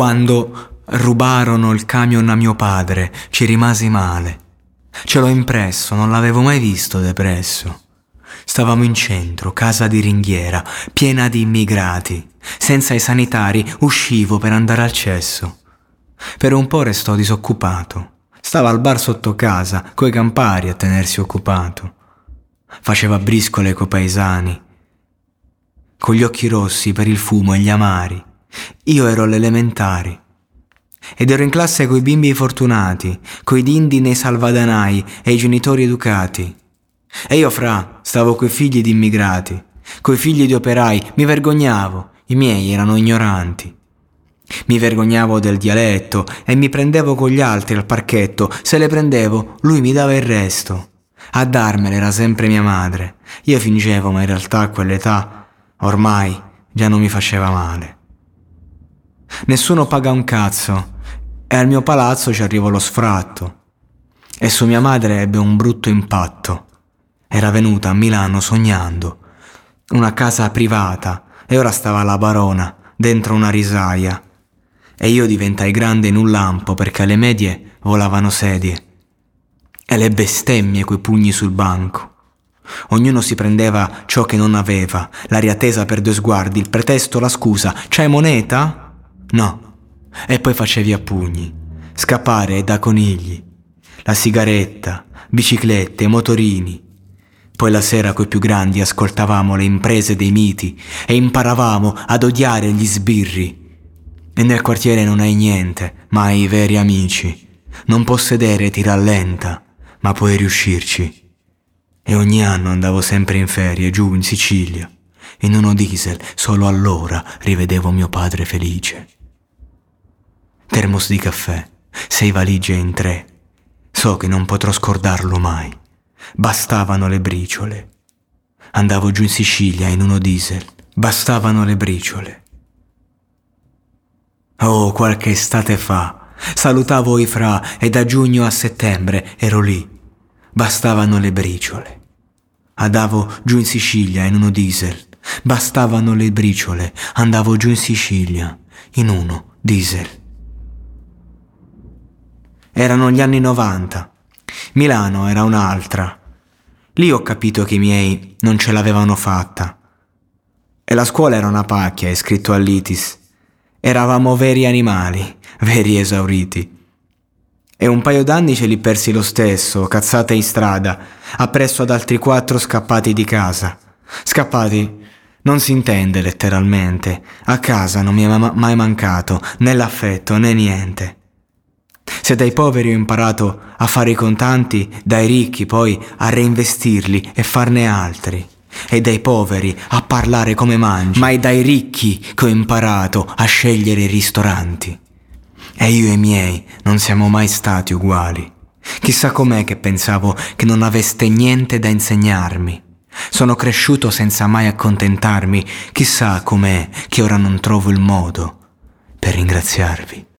Quando rubarono il camion a mio padre, ci rimasi male. Ce l'ho impresso, non l'avevo mai visto depresso. Stavamo in centro, casa di ringhiera, piena di immigrati. Senza i sanitari uscivo per andare al cesso. Per un po' restò disoccupato. Stava al bar sotto casa, coi campari a tenersi occupato. Faceva briscole coi paesani, con gli occhi rossi per il fumo e gli amari. Io ero all'elementari. Ed ero in classe coi bimbi fortunati, coi dindi nei salvadanai e i genitori educati. E io, fra, stavo coi figli di immigrati, coi figli di operai, mi vergognavo, i miei erano ignoranti. Mi vergognavo del dialetto e mi prendevo con gli altri al parchetto. Se le prendevo, lui mi dava il resto. A darmele era sempre mia madre. Io fingevo, ma in realtà a quell'età ormai già non mi faceva male. Nessuno paga un cazzo e al mio palazzo ci arrivò lo sfratto. E su mia madre ebbe un brutto impatto. Era venuta a Milano sognando. Una casa privata e ora stava la barona dentro una risaia e io diventai grande in un lampo perché alle medie volavano sedie. E le bestemmie coi pugni sul banco. Ognuno si prendeva ciò che non aveva, l'aria tesa per due sguardi, il pretesto, la scusa. C'hai moneta? No. E poi facevi a pugni. Scappare da conigli. La sigaretta, biciclette, motorini. Poi la sera coi più grandi ascoltavamo le imprese dei miti e imparavamo ad odiare gli sbirri e nel quartiere non hai niente, ma hai i veri amici. Non possedere ti rallenta, ma puoi riuscirci. E ogni anno andavo sempre in ferie giù in Sicilia. In uno diesel, solo allora rivedevo mio padre felice. Termos di caffè, sei valigie in tre. So che non potrò scordarlo mai. Bastavano le briciole. Andavo giù in Sicilia in uno diesel. Bastavano le briciole. Oh, qualche estate fa. Salutavo i fra e da giugno a settembre ero lì. Bastavano le briciole. Andavo giù in Sicilia in uno diesel. Bastavano le briciole. Andavo giù in Sicilia in uno diesel. Erano gli anni 90. Milano era un'altra. Lì ho capito che i miei non ce l'avevano fatta. E la scuola era una pacchia, è scritto all'ITIS. Eravamo veri animali, veri esauriti. E un paio d'anni ce li persi lo stesso, cazzate in strada, appresso ad altri quattro scappati di casa. Scappati non si intende letteralmente. A casa non mi è ma- mai mancato né l'affetto né niente. Se dai poveri ho imparato a fare i contanti, dai ricchi poi a reinvestirli e farne altri e dai poveri a parlare come mangi, ma è dai ricchi che ho imparato a scegliere i ristoranti. E io e i miei non siamo mai stati uguali. Chissà com'è che pensavo che non aveste niente da insegnarmi. Sono cresciuto senza mai accontentarmi, chissà com'è che ora non trovo il modo per ringraziarvi.